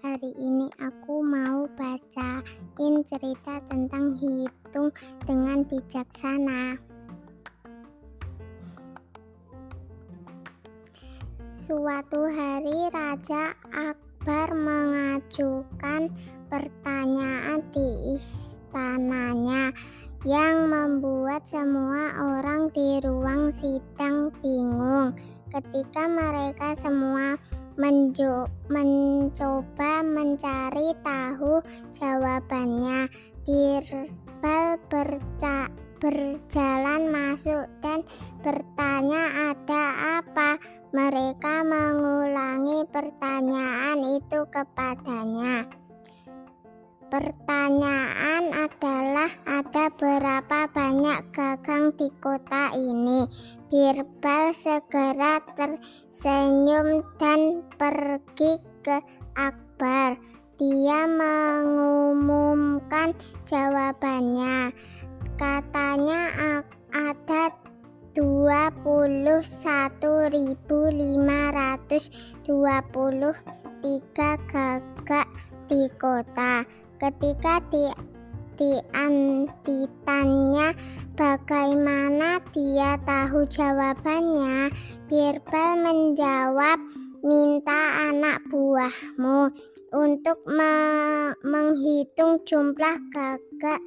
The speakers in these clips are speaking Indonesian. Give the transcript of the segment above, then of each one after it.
hari ini aku mau bacain cerita tentang hitung dengan bijaksana. Suatu hari Raja Akbar mengajukan pertanyaan di istananya yang membuat semua orang di ruang sidang bingung ketika mereka semua menjo mencoba mencari tahu jawabannya. Birbal berca berjalan masuk dan bertanya ada apa. Mereka mengulangi pertanyaan itu kepadanya. Pertanyaan adalah ada berapa banyak gagang di kota ini? Birbal segera tersenyum dan pergi ke Akbar. Dia mengumumkan jawabannya. Katanya ada 21.523 gagak di kota. Ketika di ditanya bagaimana dia tahu jawabannya, Birbal menjawab, minta anak buahmu untuk me menghitung jumlah gagak.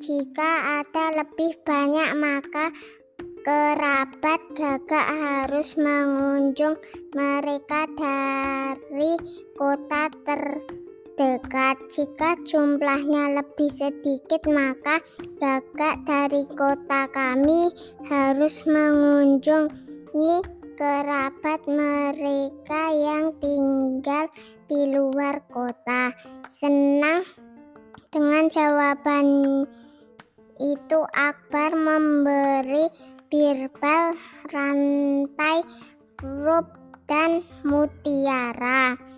Jika ada lebih banyak, maka kerabat gagak harus mengunjung mereka dari kota terdekat dekat. Jika jumlahnya lebih sedikit, maka gagak dari kota kami harus mengunjungi kerabat mereka yang tinggal di luar kota. Senang dengan jawaban itu Akbar memberi Birbal rantai rup dan mutiara.